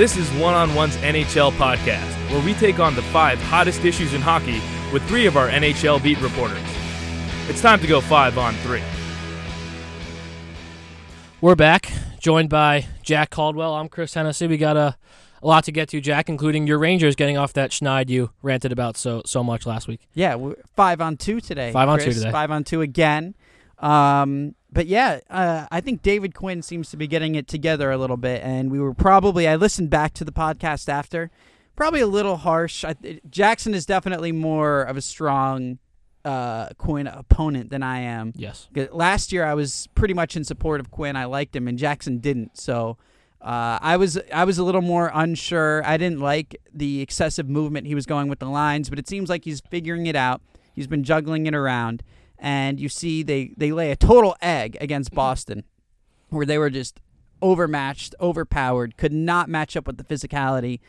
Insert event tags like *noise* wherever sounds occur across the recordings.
This is One on One's NHL podcast, where we take on the five hottest issues in hockey with three of our NHL beat reporters. It's time to go five on three. We're back, joined by Jack Caldwell. I'm Chris Hennessy. We got a, a lot to get to, Jack, including your Rangers getting off that schneid you ranted about so so much last week. Yeah, we're five on two today. Five on two today. Five on two again. Um, but yeah, uh, I think David Quinn seems to be getting it together a little bit, and we were probably I listened back to the podcast after, probably a little harsh. I, Jackson is definitely more of a strong uh, Quinn opponent than I am. Yes. Last year I was pretty much in support of Quinn. I liked him, and Jackson didn't. So uh, I was I was a little more unsure. I didn't like the excessive movement he was going with the lines, but it seems like he's figuring it out. He's been juggling it around, and you see they they lay a total egg against mm-hmm. Boston, where they were just overmatched, overpowered, could not match up with the physicality,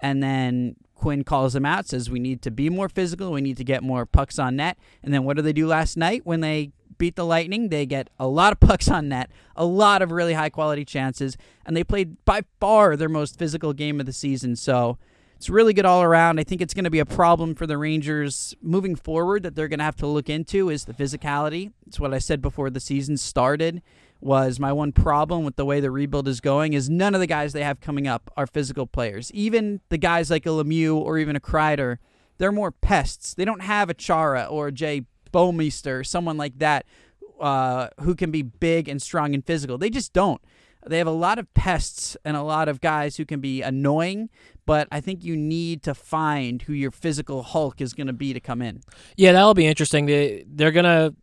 and then. Quinn calls them out, says we need to be more physical, we need to get more pucks on net. And then what do they do last night when they beat the Lightning? They get a lot of *laughs* pucks on net, a lot of really high quality chances, and they played by far their most physical game of the season. So it's really good all around. I think it's going to be a problem for the Rangers moving forward that they're going to have to look into is the physicality. It's what I said before the season started was my one problem with the way the rebuild is going is none of the guys they have coming up are physical players. Even the guys like a Lemieux or even a Kreider, they're more pests. They don't have a Chara or a Jay Bouwmeester, someone like that, uh, who can be big and strong and physical. They just don't. They have a lot of pests and a lot of guys who can be annoying, but I think you need to find who your physical Hulk is going to be to come in. Yeah, that'll be interesting. They they're gonna,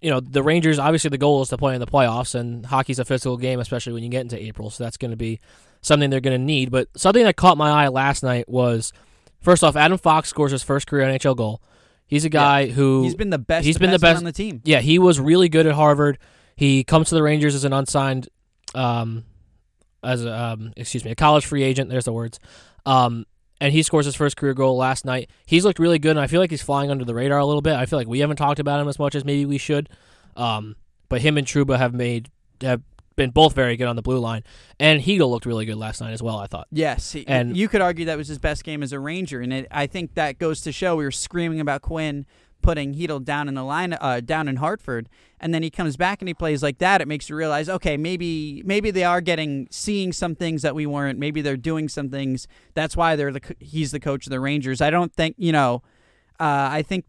you know, the Rangers. Obviously, the goal is to play in the playoffs, and hockey's a physical game, especially when you get into April. So that's going to be something they're going to need. But something that caught my eye last night was, first off, Adam Fox scores his first career NHL goal. He's a guy who He's been the best. he's been the best- on the team. Yeah, he was really good at Harvard. He comes to the Rangers as an unsigned, um, as a, um, excuse me, a college free agent. There's the words. Um, and he scores his first career goal last night. He's looked really good, and I feel like he's flying under the radar a little bit. I feel like we haven't talked about him as much as maybe we should. Um, but him and Trouba have made have been both very good on the blue line, and Chytil looked really good last night as well. I thought. Yes, he- And- you could argue that was his best game as a Ranger, and it, I think that goes to show we were screaming about Quinn putting Chytil down in the line, uh, down in Hartford, and then he comes back and he plays like that. It makes you realize, okay, maybe maybe they are getting seeing some things that we weren't. Maybe they're doing some things. That's why they're the he's the coach of the Rangers. I don't think you know. Uh, I think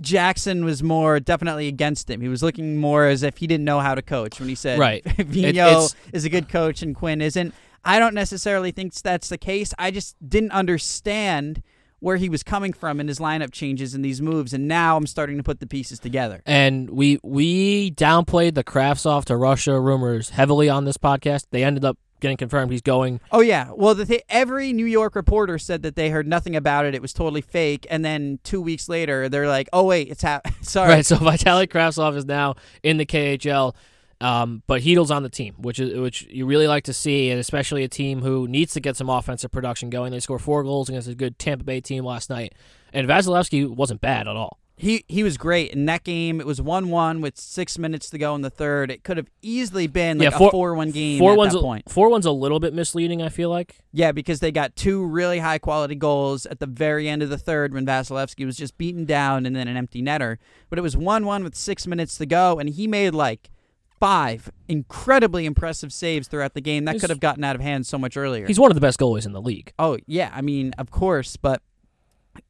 Jackson was more definitely against him. He was looking more as if he didn't know how to coach when he said Right. *laughs* Vino it's- is a good coach and Quinn isn't. I don't necessarily think that's the case. I just didn't understand where he was coming from in his lineup changes and these moves, and now I'm starting to put the pieces together. And we we downplayed the Kravtsov to Russia rumors heavily on this podcast. They ended up getting confirmed he's going Oh yeah, well, the th- every New York reporter said that they heard nothing about it. It was totally fake, and then two weeks later, they're like, "Oh wait, it's hap- *laughs* sorry." Right, so Vitaly Kravtsov is now in the KHL, um, but Chytil's on the team, which is which you really like to see, and especially a team who needs to get some offensive production going. They scored four goals against a good Tampa Bay team last night, and Vasilevskiy wasn't bad at all. He he was great in that game. It was one one with six minutes to go in the third. It could have easily been like Yeah, four- a four one game Four at one's that a, point. four one's a little bit misleading. I feel like Yeah, because they got two really high quality goals at the very end of the third when Vasilevskiy was just beaten down and then an empty netter. But it was 1 1 with six minutes to go, and he made like five incredibly impressive saves throughout the game. That He's- could have gotten out of hand so much earlier. he's one of the best goalies in the league. Oh yeah, I mean, of course, but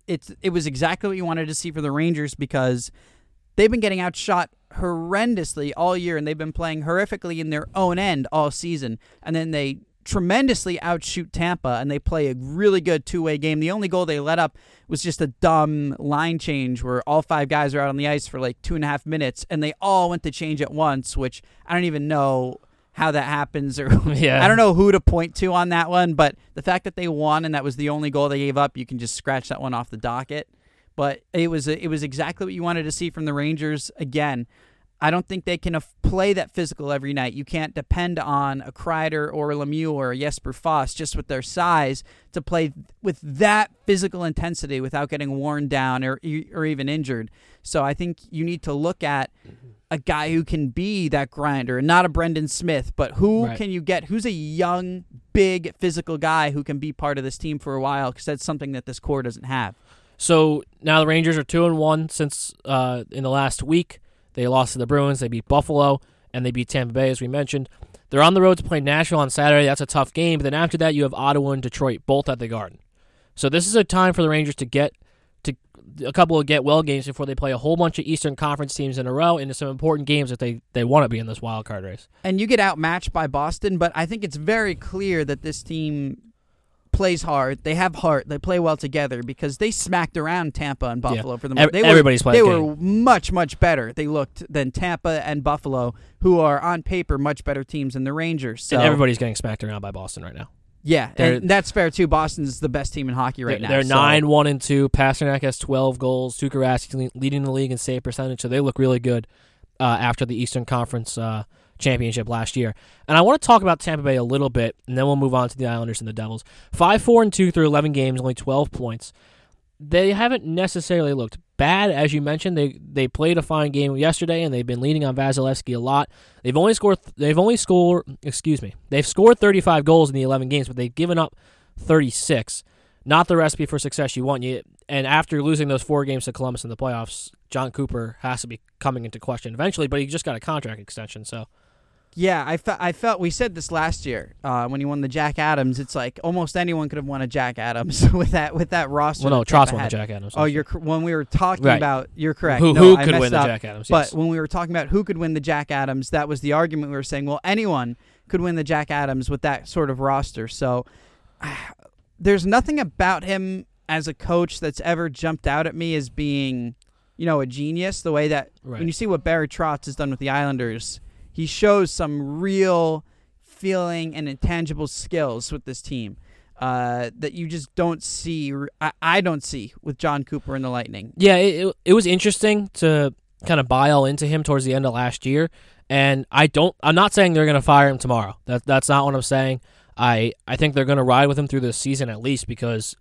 it's it was exactly what you wanted to see for the Rangers because they've been getting outshot horrendously all year and they've been playing horrifically in their own end all season. And then they tremendously outshoot Tampa and they play a really good two-way game. The only goal they let up was just a dumb line change where all five guys are out on the ice for like two and a half minutes and they all went to change at once, which I don't even know how that happens or *laughs* Yeah. I don't know who to point to on that one, but the fact that they won and that was the only goal they gave up, you can just scratch that one off the docket. But it was it was exactly what you wanted to see from the Rangers again. I don't think they can af- play that physical every night. You can't depend on a Kreider or a Lemieux or a Jesper Fast just with their size to play with that physical intensity without getting worn down or or even injured. So I think you need to look at a guy who can be that grinder, not a Brendan Smith, but who Right. can you get? Who's a young, big, physical guy who can be part of this team for a while? Because that's something that this core doesn't have. So now the Rangers are two and one since uh, in the last week. They lost to the Bruins. They beat Buffalo and they beat Tampa Bay, as we mentioned. They're on the road to play Nashville on Saturday. That's a tough game. But then after that, you have Ottawa and Detroit, both at the Garden. So this is a time for the Rangers to get to a couple of get well games before they play a whole bunch of Eastern Conference teams in a row into some important games that they, they want to be in this wild card race. And you get outmatched by Boston, but I think it's very clear that this team plays hard. They have heart. They play well together because they smacked around Tampa and Yeah. Buffalo for the most. They were, everybody's played They the were much much better. They looked than Tampa and Buffalo, who are on paper much better teams than the Rangers. So and everybody's getting smacked around by Boston right now. yeah, They're- and that's fair too. Boston's the best team in hockey right they're, now. They're so- nine one and two. Pastrnak has twelve goals. Tuukka Rask leading the league in save percentage, so they look really good uh, after the Eastern Conference uh, championship last year. And I want to talk about Tampa Bay a little bit, and then we'll move on to the Islanders and the Devils. Five four and two through eleven games, only twelve points. They haven't necessarily looked bad, as you mentioned. They they played a fine game yesterday, and they've been leading on Vasilevskiy a lot. They've only scored. They've only scored. Excuse me. They've scored thirty five goals in the eleven games, but they've given up thirty six. Not the recipe for success you want. You and after losing those four games to Columbus in the playoffs, Jon Cooper has to be coming into question eventually. But he just got a contract extension, so Yeah, I, fe- I felt we said this last year uh, when he won the Jack Adams. It's like almost anyone could have won a Jack Adams *laughs* with that with that roster. well, no, Trotz won the. Jack Adams. Oh, you're cor- when we were talking Right. about. You're correct. who No, who I could win the. Jack Adams? But when we were talking about who could win the Jack Adams, that was the argument we were saying. Well, anyone could win the Jack Adams with that sort of roster. So *sighs* there's nothing about him as a coach that's ever jumped out at me as being, you know, a genius. The way that Right. when you see what Barry Trotz has done with the Islanders, he shows some real feeling and intangible skills with this team. Uh, that you just don't see. I, I don't see with Jon Cooper and the Lightning. Yeah, it, it, was interesting to kind of buy all into him towards the end of last year, and I don't. I'm not saying they're going to fire him tomorrow. That that's not what I'm saying. I I think they're going to ride with him through the season at least because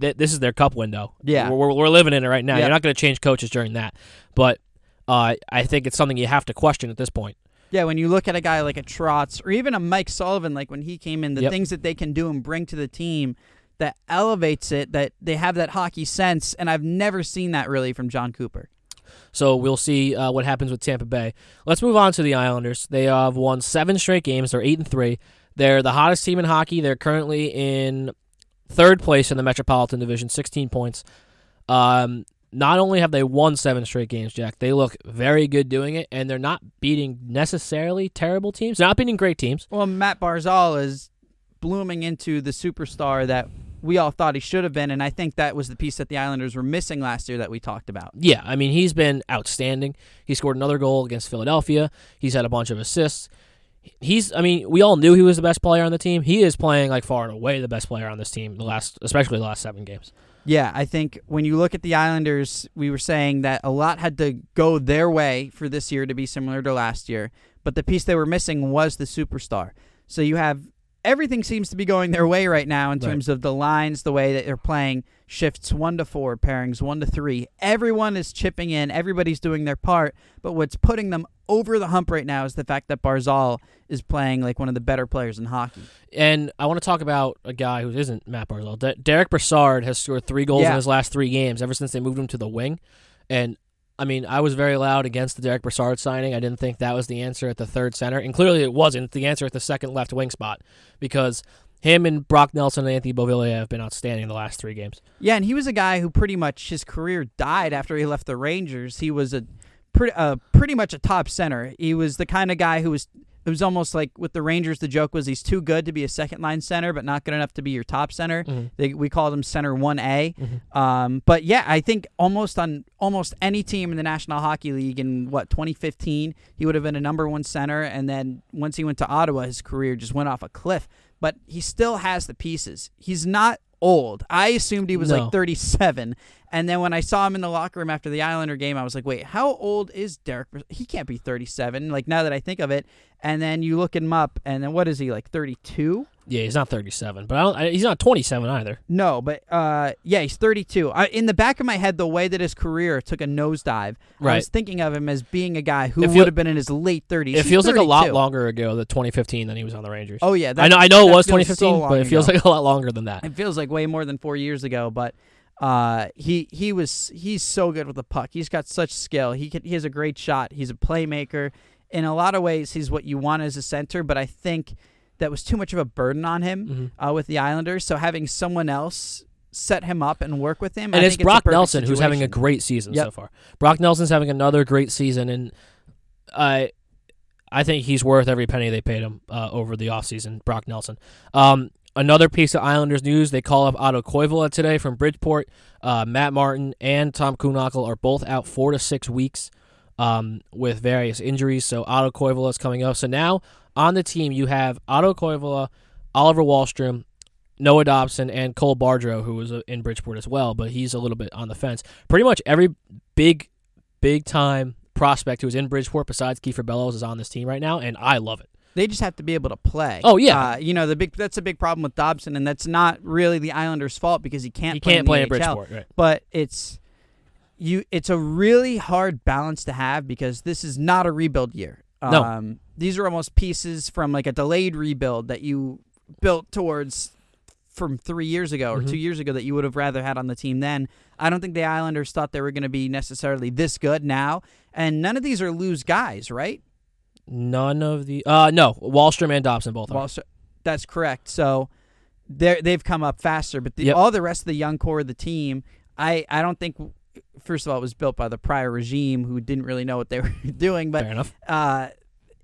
th- this is their cup window. Yeah. we're, we're, we're living in it right now. Yeah. You're not going to change coaches during that, but uh, I think it's something you have to question at this point. Yeah, when you look at a guy like a Trotz or even a Mike Sullivan, like when he came in, the Yep. things that they can do and bring to the team that elevates it, that they have that hockey sense, and I've never seen that really from Jon Cooper. So we'll see uh, what happens with Tampa Bay. Let's move on to the Islanders. They have won seven straight games. They're eight and three. They're the hottest team in hockey. They're currently in third place in the Metropolitan Division, sixteen points. Um, not only have they won seven straight games, Jack, they look very good doing it, and they're not beating necessarily terrible teams. They're not beating great teams. Well, Matt Barzal is blooming into the superstar that we all thought he should have been, and I think that was the piece that the Islanders were missing last year that we talked about. Yeah, I mean he's been outstanding. He scored another goal against Philadelphia. He's had a bunch of assists. He's I mean, we all knew he was the best player on the team. He is playing like far and away the best player on this team the last especially the last 7 games. Yeah, I think when you look at the Islanders, we were saying that a lot had to go their way for this year to be similar to last year, but the piece they were missing was the superstar. So you have everything seems to be going their way right now in Right. terms of the lines, the way that they're playing shifts 1 to 4, pairings 1 to 3. Everyone is chipping in, everybody's doing their part, but what's putting them over the hump right now is the fact that Barzal is playing like one of the better players in hockey. And I want to talk about a guy who isn't Matt Barzal. De- Derek Brassard has scored 3 goals Yeah. in his last 3 games ever since they moved him to the wing. And I mean, I was very loud against the Derek Brassard signing. I didn't think that was the answer at the third center, and clearly it wasn't the answer at the second left wing spot because him and Brock Nelson and Anthony Beauvillier have been outstanding in the last three games. Yeah, and he was a guy who pretty much his career died after he left the Rangers. He was a pretty uh, pretty much a top center. He was the kind of guy who was it was almost like with the Rangers the joke was he's too good to be a second line center but not good enough to be your top center. Mhm. They, we called him center 1A. Mhm. Um, but yeah, I think almost on almost any team in the National Hockey League in what 2015, he would have been a number 1 center and then once he went to Ottawa his career just went off a cliff. But he still has the pieces. He's not old. I assumed he was No. like 37. And then when I saw him in the locker room after the Islander game, I was like, wait, how old is Derek? He can't be 37. Like now that I think of it. And then you look him up, and then what is he, like 32? Yeah, he's not 37, but I don't, I, he's not 27 either. No, but uh, yeah, he's 32. I, in the back of my head, the way that his career took a nosedive, I was thinking of him as being a guy who would have been in his late 30s. It He's feels like a lot longer ago, the 2015, than he was on the Rangers. Oh yeah, that, I know. I know it was 2015, so but it feels ago. like a lot longer than that. it feels like way more than four years ago. But uh, he he was he's so good with the puck. He's got such skill. He can, he has a great shot. He's a playmaker. In a lot of ways, he's what you want as a center. But I think that was too much of a burden on him Mhm. uh, with the Islanders. So having someone else set him up and work with him, And it's Brock perfect Nelson who's having a great season Yep. so far. Brock Nelson's having another great season, and I, I think he's worth every penny they paid him uh, over the offseason, Brock Nelson. Um, another piece of Islanders news: they call up Otto Koivula today from Bridgeport. Uh, Matt Martin and Tom Kuhnhackl are both out four to six weeks um, with various injuries. So Otto Koivula is coming up. So now on the team you have Otto Koivula, Oliver Wahlstrom, Noah Dobson, and Cole Bardreau, who was uh, in Bridgeport as well, but he's a little bit on the fence. Pretty much every big, big time prospect who's in Bridgeport besides Kiefer Bellows is on this team right now, and I love it. They just have to be able to play. Oh, yeah. uh, you know the big that's a big problem with Dobson, and that's not really the Islanders' fault because he can't. He play can't in play in Bridgeport, right? but it's you. It's a really hard balance to have because this is not a rebuild year. No. These are almost pieces from like a delayed rebuild that you built towards from three years ago or Mhm. two years ago that you would have rather had on the team then. I don't think the Islanders thought they were going to be necessarily this good now, and none of these are lose guys, right? None of the uh no Wahlstrom and Dobson both are. Well, that's correct. So they they've come up faster, but the, Yep. all the rest of the young core of the team, I I don't think. First of all, it was built by the prior regime who didn't really know what they *laughs* were doing, but Fair enough. uh,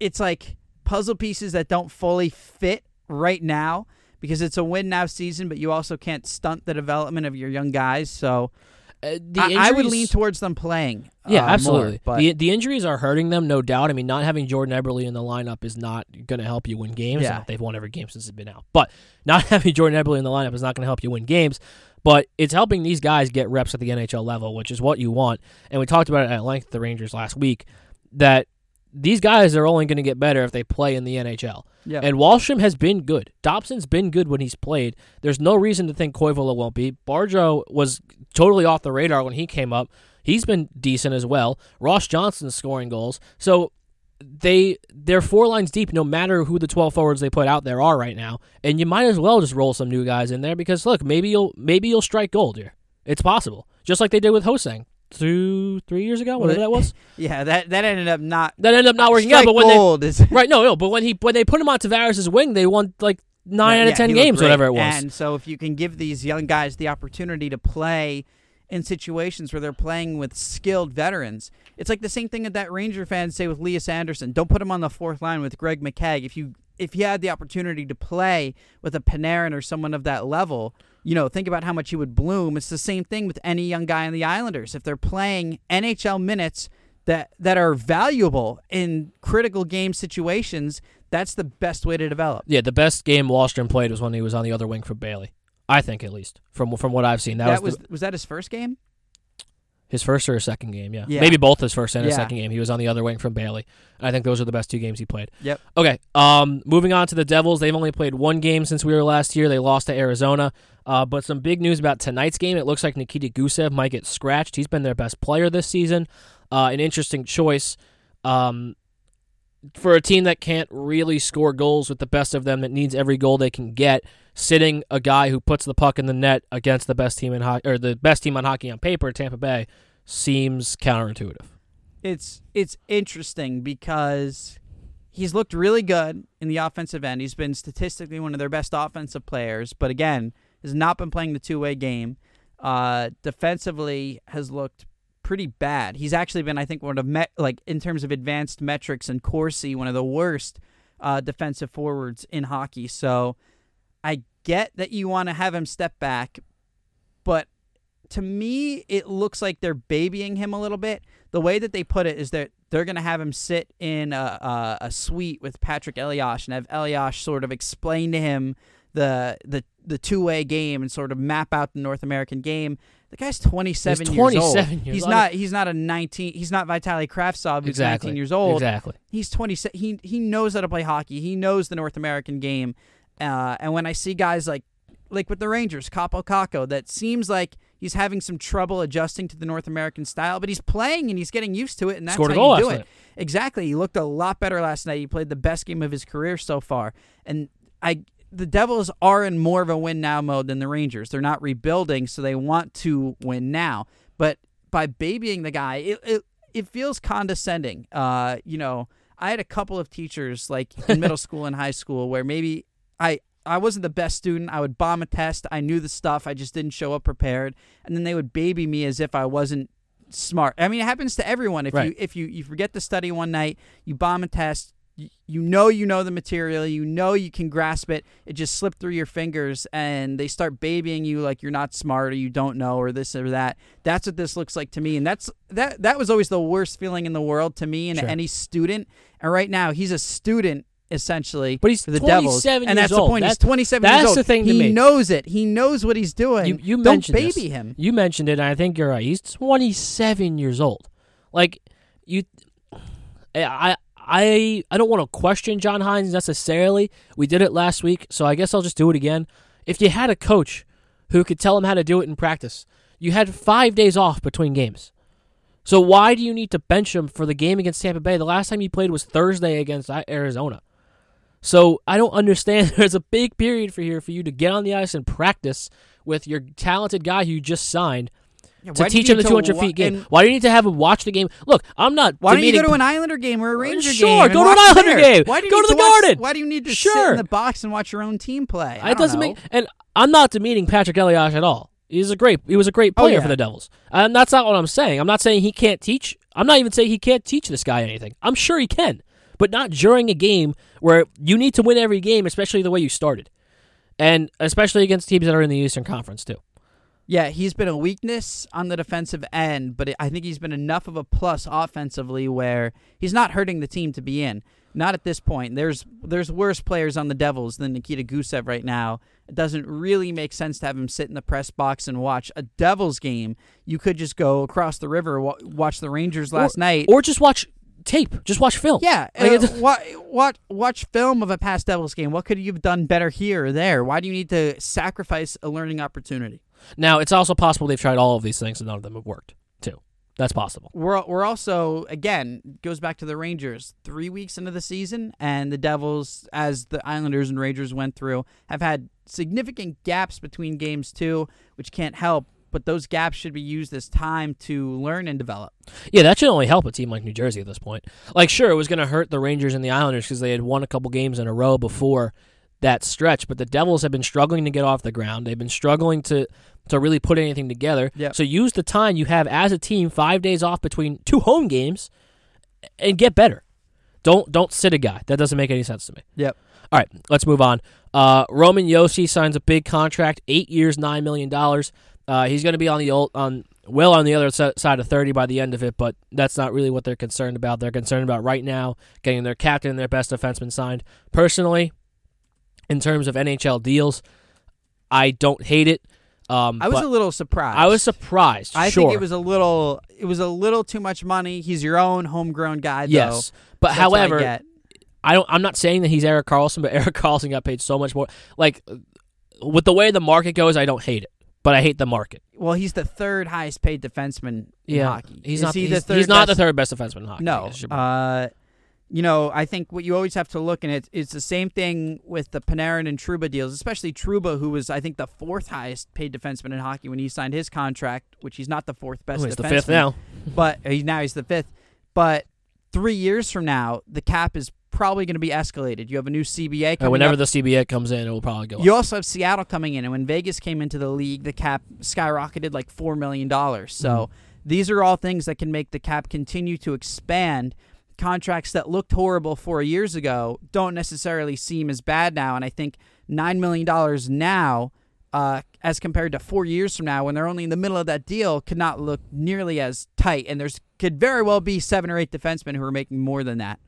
it's like puzzle pieces that don't fully fit right now because it's a win now season, but you also can't stunt the development of your young guys. So Uh, the I, I would lean towards them playing. Yeah, uh, more, absolutely. but the the injuries are hurting them, no doubt. I mean, not having Jordan Eberle in the lineup is not going to help you win games. Yeah. They've won every game since it's been out. But not *laughs* having Jordan Eberle in the lineup is not going to help you win games. But it's helping these guys get reps at the NHL level, which is what you want. And we talked about it at length, the Rangers last week, that these guys are only going to get better if they play in the NHL. yeah. And Wahlstrom has been good. Dobson's been good when he's played. There's no reason to think Koivula won't be. Bardreau was totally off the radar when he came up. He's been decent as well. Ross Johnston's scoring goals. So they they're four lines deep no matter who the 12 forwards they put out there are right now. And you might as well just roll some new guys in there because look, maybe you'll maybe you'll strike gold here. It's possible. Just like they did with Ho-Sang two, 3 years ago, whatever that was. *laughs* yeah, that that ended up not That ended up not working out, but when they is Right, no, no, but when he when they put him on Tavares' wing, they won like nine out Yeah, of ten games, whatever it was. And so if you can give these young guys the opportunity to play in situations where they're playing with skilled veterans, it's like the same thing that that Ranger fans say with Lias Andersson. Don't put him on the fourth line with Greg McKegg. If you if you had the opportunity to play with a Panarin or someone of that level, you know, think about how much he would bloom. It's the same thing with any young guy on the Islanders. If they're playing NHL minutes that that are valuable in critical game situations, that's the best way to develop. yeah, the best game Wahlstrom played was when he was on the other wing for Bailey. I think at least from from what I've seen, that, That, was, was the- was that his first game? His first or his second game. Yeah, Yeah. maybe both his first and his Yeah. second game. He was on the other wing from Bailey. I think those are the best two games he played. Yep. Okay. Um, moving on to the Devils. They've only played one game since we were last year. They lost to Arizona. Uh, but some big news about tonight's game. It looks like Nikita Gusev might get scratched. He's been their best player this season. Uh, an interesting choice. Um, for a team that can't really score goals with the best of them, that needs every goal they can get, sitting a guy who puts the puck in the net against the best team in hockey or the best team on hockey on paper, Tampa Bay, seems counterintuitive. It's it's interesting because he's looked really good in the offensive end. He's been statistically one of their best offensive players, but again, has not been playing the two way game. Uh, defensively, has looked pretty bad. He's actually been, I think, one of met like in terms of advanced metrics and Corsi, one of the worst uh, defensive forwards in hockey. So I get that you want to have him step back, but to me, it looks like they're babying him a little bit. The way that they put it is that they're going to have him sit in a, a, a suite with Patrik Elias and have Eliash sort of explain to him the the the two way game and sort of map out the North American game. The guy's twenty seven He's years old. 27 years he's old. not he's not a nineteen. He's not Vitaly Kravtsov who's Exactly. nineteen years old. Exactly. He's twenty. He he knows how to play hockey. He knows the North American game, Uh, and when I see guys like like with the Rangers, Kaapo Kakko, that seems like he's having some trouble adjusting to the North American style, but he's playing and he's getting used to it, and that's Scored how you do it. night. Exactly. He looked a lot better last night. He played the best game of his career so far. And I the Devils are in more of a win now mode than the Rangers. They're not rebuilding, so they want to win now. But by babying the guy, it it, it feels condescending. Uh, you know, I had a couple of teachers like in middle *laughs* school and high school where maybe I I wasn't the best student. I would bomb a test. I knew the stuff. I just didn't show up prepared. And then they would baby me as if I wasn't smart. I mean, it happens to everyone. If Right. you if you you forget to study one night, you bomb a test. You, know you know the material. You know you can grasp it. It just slipped through your fingers, and they start babying you like you're not smart or you don't know or this or that. That's what this looks like to me, and that's that. That was always the worst feeling in the world to me and Sure. any student. And right now, he's a student essentially. But he's the Devils, 27 and that's the old. point. he's 27 that's years old. the thing he knows it. He knows what he's doing. You, you Don't mentioned baby this. him. You mentioned it, and I think you're right. He's 27 years old. Like you, I, I, I don't want to question John Hynes necessarily. We did it last week, so I guess I'll just do it again. If you had a coach who could tell him how to do it in practice, you had five days off between games. So why do you need to bench him for the game against Tampa Bay? The last time he played was Thursday against Arizona. So I don't understand. *laughs* There's a big period for here for you to get on the ice and practice with your talented guy who you just signed Yeah, to why do you teach him the 200 wa- feet game. Why do you need to have him watch the game? Look, I'm not. Why don't you go to an Islander game or a uh, Ranger Sure, game? and go to an Islander there? game. Why do you Go to the watch- Garden. Why do you need to sit in the box and watch your own team play? I It doesn't know. make. And I'm not demeaning Patrik Elias at all. He's a great. He was a great Oh, player yeah. for the Devils, and that's not what I'm saying. I'm not saying he can't teach. I'm not even saying he can't teach this guy anything. I'm sure he can, but not during a game where you need to win every game, especially the way you started, and especially against teams that are in the Eastern Conference too. Yeah, he's been a weakness on the defensive end, but I think he's been enough of a plus offensively where he's not hurting the team to be in. Not at this point. There's there's worse players on the Devils than Nikita Gusev right now. It doesn't really make sense to have him sit in the press box and watch a Devils game. You could just go across the river wa- watch the Rangers last night. Or just watch tape. Just watch film. yeah, Like, uh, watch watch film of a past Devils game. What could you have done better here or there? Why do you need to sacrifice a learning opportunity? Now it's also possible they've tried all of these things and none of them have worked too. That's possible. We're we're also again goes back to the Rangers. Three weeks into the season, and the Devils, as the Islanders and Rangers went through, have had significant gaps between games too, which can't help. But those gaps should be used as time to learn and develop. Yeah, that should only help a team like New Jersey at this point. Like, sure, it was going to hurt the Rangers and the Islanders because they had won a couple games in a row before that stretch. But the Devils have been struggling to get off the ground. They've been struggling to to really put anything together. Yep. So use the time you have as a team, five days off between two home games, and get better. Don't don't sit a guy. That doesn't make any sense to me. Yep. All right, let's move on. Uh, Roman Josi signs a big contract, eight years, nine million dollars. Uh, he's going to be on the old, on well on the other side of thirty by the end of it, but that's not really what they're concerned about. They're concerned about right now getting their captain and their best defenseman signed. Personally, in terms of NHL deals, I don't hate it. Um, I was a little surprised. I was surprised. I sure. think it was a little. It was a little too much money. He's your own homegrown guy, though. yes, but So what I however. I don't. I'm not saying that he's Erik Karlsson, but *laughs* Erik Karlsson got paid so much more. Like with the way the market goes, I don't hate it, but I hate the market. well, he's the third highest paid defenseman in Yeah, hockey. he's Is not. he he's, the third he's not the third best defenseman in hockey. No. Uh, you know, I think what you always have to look, and it, it's the same thing with the Panarin and Truba deals, especially Truba, who was, I think, the fourth highest paid defenseman in hockey when he signed his contract, which he's not the fourth best oh, he's the fifth now. *laughs* But he, now he's the fifth. But three years from now, the cap is probably going to be escalated. You have a new CBA And coming whenever up. the CBA comes in, it will probably go. You up. also have Seattle coming in, and when Vegas came into the league, the cap skyrocketed like four million dollars. So Mm-hmm. these are all things that can make the cap continue to expand. Contracts that looked horrible four years ago don't necessarily seem as bad now, and I think nine million dollars now, uh, as compared to four years from now, when they're only in the middle of that deal, could not look nearly as tight. And there's could very well be seven or eight defensemen who are making more than that.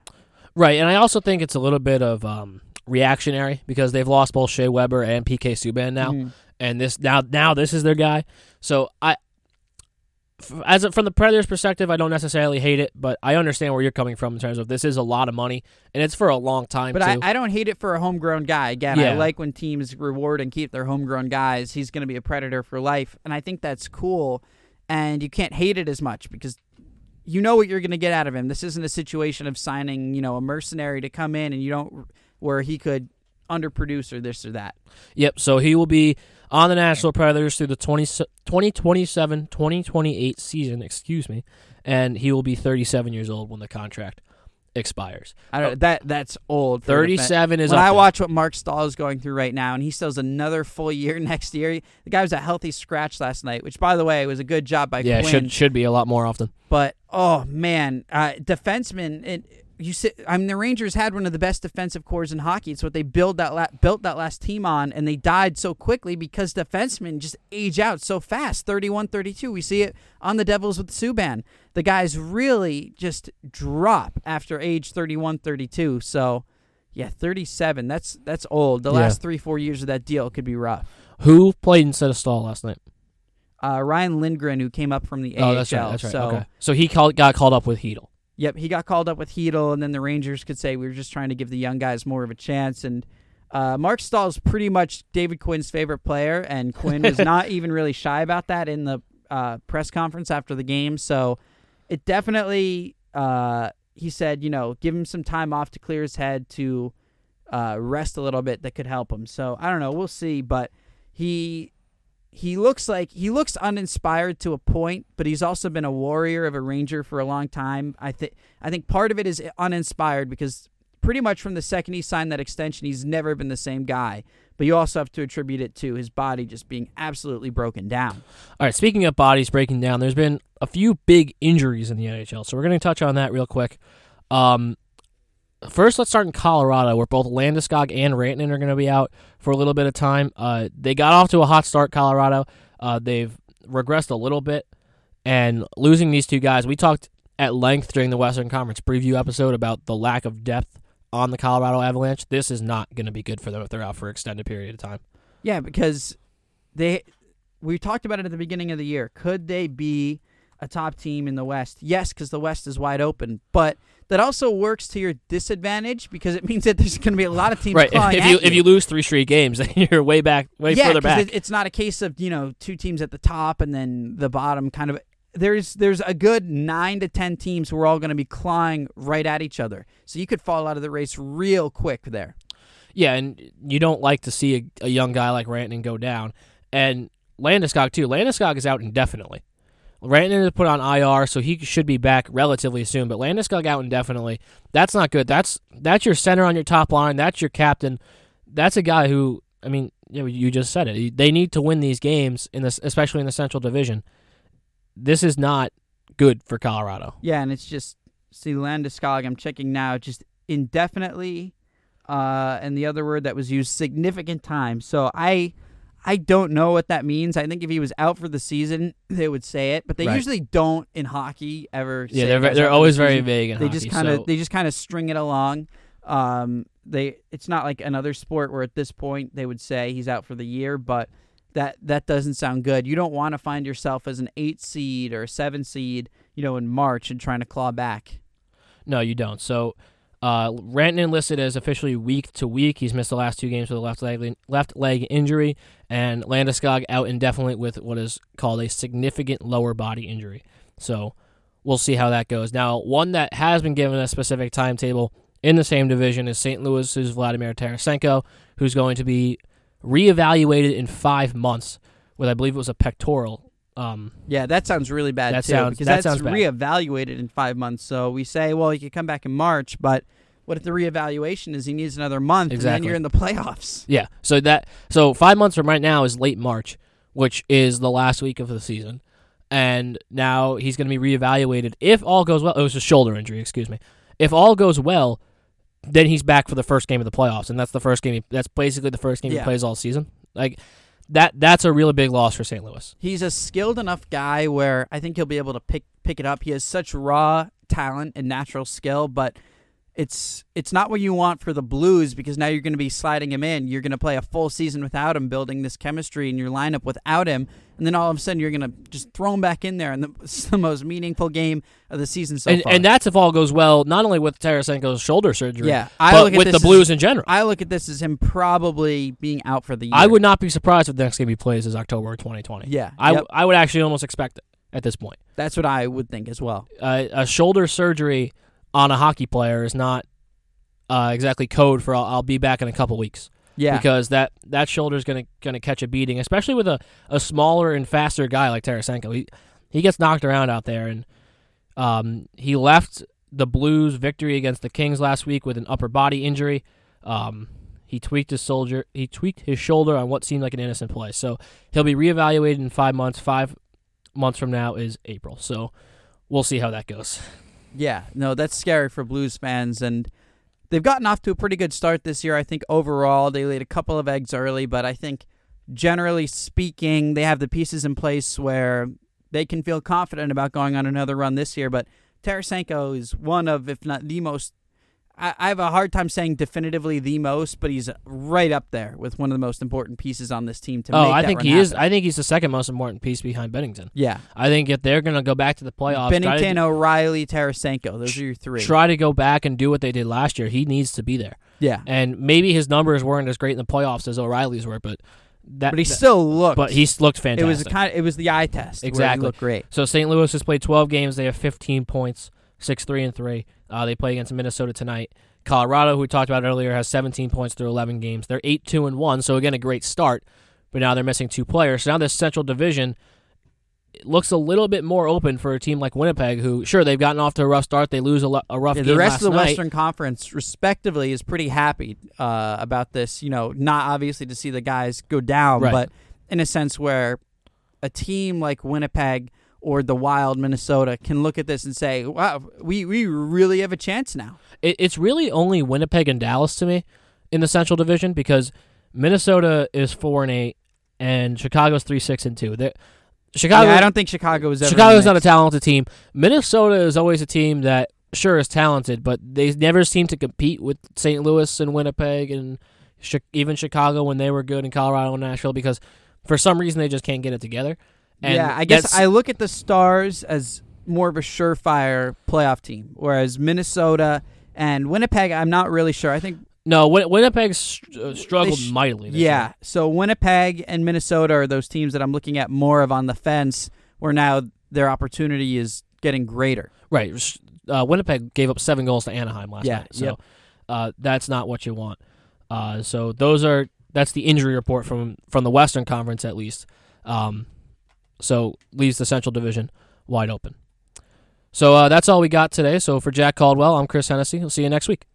Right, and I also think it's a little bit of um, reactionary because they've lost both Shea Weber and PK Subban now, Mhm. and this now now this is their guy. So I as a, from the Predators' perspective, I don't necessarily hate it, but I understand where you're coming from in terms of this is a lot of money and it's for a long time But. I, I don't hate it for a homegrown guy. Again, I like when teams reward and keep their homegrown guys. He's going to be a predator for life, and I think that's cool. And you can't hate it as much because you know what you're going to get out of him. This isn't a situation of signing, you know, a mercenary to come in and you don't where he could underproduce or this or that. Yep. So he will be on the Nashville Predators through the 20, 2027 2028 season, excuse me, and he will be 37 years old when the contract expires. I don't, that that's old. for a defense. 37 is when I there. watch what Marc Staal is going through right now, and he still has another full year *laughs* next year. The guy was a healthy scratch last night, which, by the way, was a good job by Yeah, Quinn. should should be a lot more often. But oh man, uh, defensemen. It, you sit, I mean, the Rangers had one of the best defensive cores in hockey. It's what they build that la- built that last team on, and they died so quickly because defensemen just age out so fast. 31, 32. We see it on the Devils with Subban. The guys really just drop after age 31, 32. So. Yeah, 37. That's that's old. The Yeah. last three, four years of that deal could be rough. Who played instead of Staal last night? Uh, Ryan Lindgren, who came up from the oh, AHL. that's right. That's right. So okay. So he called, got called up with Chytil. Yep, he got called up with Chytil, and then the Rangers could say we were just trying to give the young guys more of a chance. And uh, Marc Staal is pretty much David Quinn's favorite player, and Quinn was *laughs* not even really shy about that in the uh, press conference after the game. So it definitely, uh, he said, you know, give him some time off to clear his head to uh, rest a little bit that could help him. So I don't know, we'll see, but he he looks like he looks uninspired to a point, but he's also been a warrior of a ranger for a long time. I think I think part of it is uninspired because pretty much from the second he signed that extension, he's never been the same guy. But you also have to attribute it to his body just being absolutely broken down. All right, speaking of bodies breaking down, there's been a few big injuries in the NHL, so we're going to touch on that real quick. Um, first, let's start in Colorado, where both Landeskog and Rantanen are going to be out for a little bit of time. Uh, they got off to a hot start, Colorado. Uh, they've regressed a little bit, and losing these two guys, we talked at length during the Western Conference preview episode about the lack of depth on the Colorado Avalanche. This is not going to be good for them if they're out for an extended period of time. Yeah, because they we talked about it at the beginning of the year. Could they be a top team in the West? Yes, because the West is wide open, but that also works to your disadvantage because it means that there's going to be a lot of teams Right. If, at you if you lose three straight games, *laughs* then you're way back, way yeah, further back. It, it's not a case of you know two teams at the top and then the bottom kind of. There's there's a good nine to ten teams who are all going to be clawing right at each other, so you could fall out of the race real quick there. Yeah, and you don't like to see a, a young guy like Rantanen go down. And Landeskog, too. Landeskog is out indefinitely. Rantanen is put on IR, so he should be back relatively soon. But Landeskog out indefinitely. That's not good. That's that's your center on your top line. That's your captain. That's a guy who, I mean, you, just said it. They need to win these games, in this, especially in the Central Division. This is not good for Colorado. Yeah, and it's just see Landeskog. I'm checking now, just indefinitely, uh, and the other word that was used significant time. So I, I don't know what that means. I think if he was out for the season, they would say it, but they Right. usually don't in hockey ever. Yeah, they're he was ve- they're for the always very vague in They hockey. just kind of so- they just kind of string it along. Um, they it's not like another sport where at this point they would say he's out for the year, but that that doesn't sound good. You don't want to find yourself as an eight seed or a seven seed, you know, in March and trying to claw back. No, you don't. So, uh, Rantanen listed as officially week to week. He's missed the last two games with a left leg left leg injury, and Landeskog out indefinitely with what is called a significant lower body injury. So, we'll see how that goes. Now, one that has been given a specific timetable in the same division is St. Louis's Vladimir Tarasenko, who's going to be reevaluated in five months with I believe it was a pectoral. Um, Yeah, that sounds really bad That too. sounds- because that that's sounds bad. reevaluated in five months. So we say, well, he could come back in March, but what if the reevaluation is he needs another month and then you're in the playoffs? Yeah. So that so five months from right now is late March, which is the last week of the season, and now he's going to be reevaluated if all goes well. Oh, it was a shoulder injury, excuse me. If all goes well, then he's back for the first game of the playoffs, and that's the first game. He, that's basically the first game Yeah. he plays all season. Like that. That's a really big loss for St. Louis. He's a skilled enough guy where I think he'll be able to pick pick it up. He has such raw talent and natural skill, but it's it's not what you want for the Blues because now you're going to be sliding him in. You're going to play a full season without him, building this chemistry in your lineup without him, and then all of a sudden you're going to just throw him back in there, and the, *laughs* it's the most meaningful game of the season so and, far. and that's if all goes well, not only with Tarasenko's shoulder surgery, Yeah, I but with the as- Blues in general. I look at this as him probably being out for the year. I would not be surprised if the next game he plays is October 2020. Yeah, I, yep. I would actually almost expect it at this point. That's what I would think as well. Uh, a shoulder surgery on a hockey player is not uh, exactly code for I'll, I'll be back in a couple weeks Yeah, because that, that shoulder is gonna gonna catch a beating, especially with a, a smaller and faster guy like Tarasenko. He he gets knocked around out there, and um, he left the Blues victory against the Kings last week with an upper body injury. Um, he tweaked his soldier. He tweaked his shoulder on what seemed like an innocent play. So he'll be reevaluated in five months. Five months from now is April. So we'll see how that goes. Yeah, no, that's scary for Blues fans, and they've gotten off to a pretty good start this year. I think overall they laid a couple of eggs early, but I think generally speaking, they have the pieces in place where they can feel confident about going on another run this year. But Tarasenko is one of, if not the most. I, I have a hard time saying definitively the most, but he's right up there with one of the most important pieces on this team to oh, make I think he is. I think he's the second most important piece behind Binnington. yeah, I think if they're going to go back to the playoffs, try to Binnington, O'Reilly, Tarasenko. Those are your three. try to go back and do what they did last year. He needs to be there. yeah, And maybe his numbers weren't as great in the playoffs as O'Reilly's were, but that. but he that- still looked. but he's looked fantastic. It was a kind. it was the eye test. where he Exactly. looked great. so St. Louis has played 12 games. They have 15 points, six three and three. Uh, they play against Minnesota tonight. Colorado, who we talked about earlier, has 17 points through 11 games. They're eight two and one. So again, a great start. But now they're missing two players. So now this Central Division looks a little bit more open for a team like Winnipeg, who sure they've gotten off to a rough start. They lose a, lo- a rough Yeah, game the rest of the night. Western Conference, respectively, is pretty happy uh, about this. You know, not obviously to see the guys go down, Right. but in a sense where a team like Winnipeg or the Wild Minnesota can look at this and say, "Wow, we we really have a chance now." it, it's really only Winnipeg and Dallas to me in the Central Division because Minnesota is four and eight and Chicago's three six and two. They're, Chicago, yeah, I don't think Chicago is Chicago's not a talented team. Minnesota is always a team that sure is talented, but they never seem to compete with St. Louis and Winnipeg and even Chicago when they were good in Colorado and Nashville because for some reason they just can't get it together. And yeah, I guess I look at the Stars as more of a surefire playoff team, whereas Minnesota and Winnipeg, I'm not really sure. I think no Win- Winnipeg str- uh, struggled sh- mightily. This Yeah. year. So Winnipeg and Minnesota are those teams that I'm looking at more of on the fence, where now their opportunity is getting greater. Right. Uh, Winnipeg gave up seven goals to Anaheim last Yeah, night, so yep. uh, that's not what you want. Uh, so those are that's the injury report from from the Western Conference at least. Um, so leaves the Central Division wide open. So uh, that's all we got today. So for Jack Caldwell, I'm Chris Hennessy. We'll see you next week.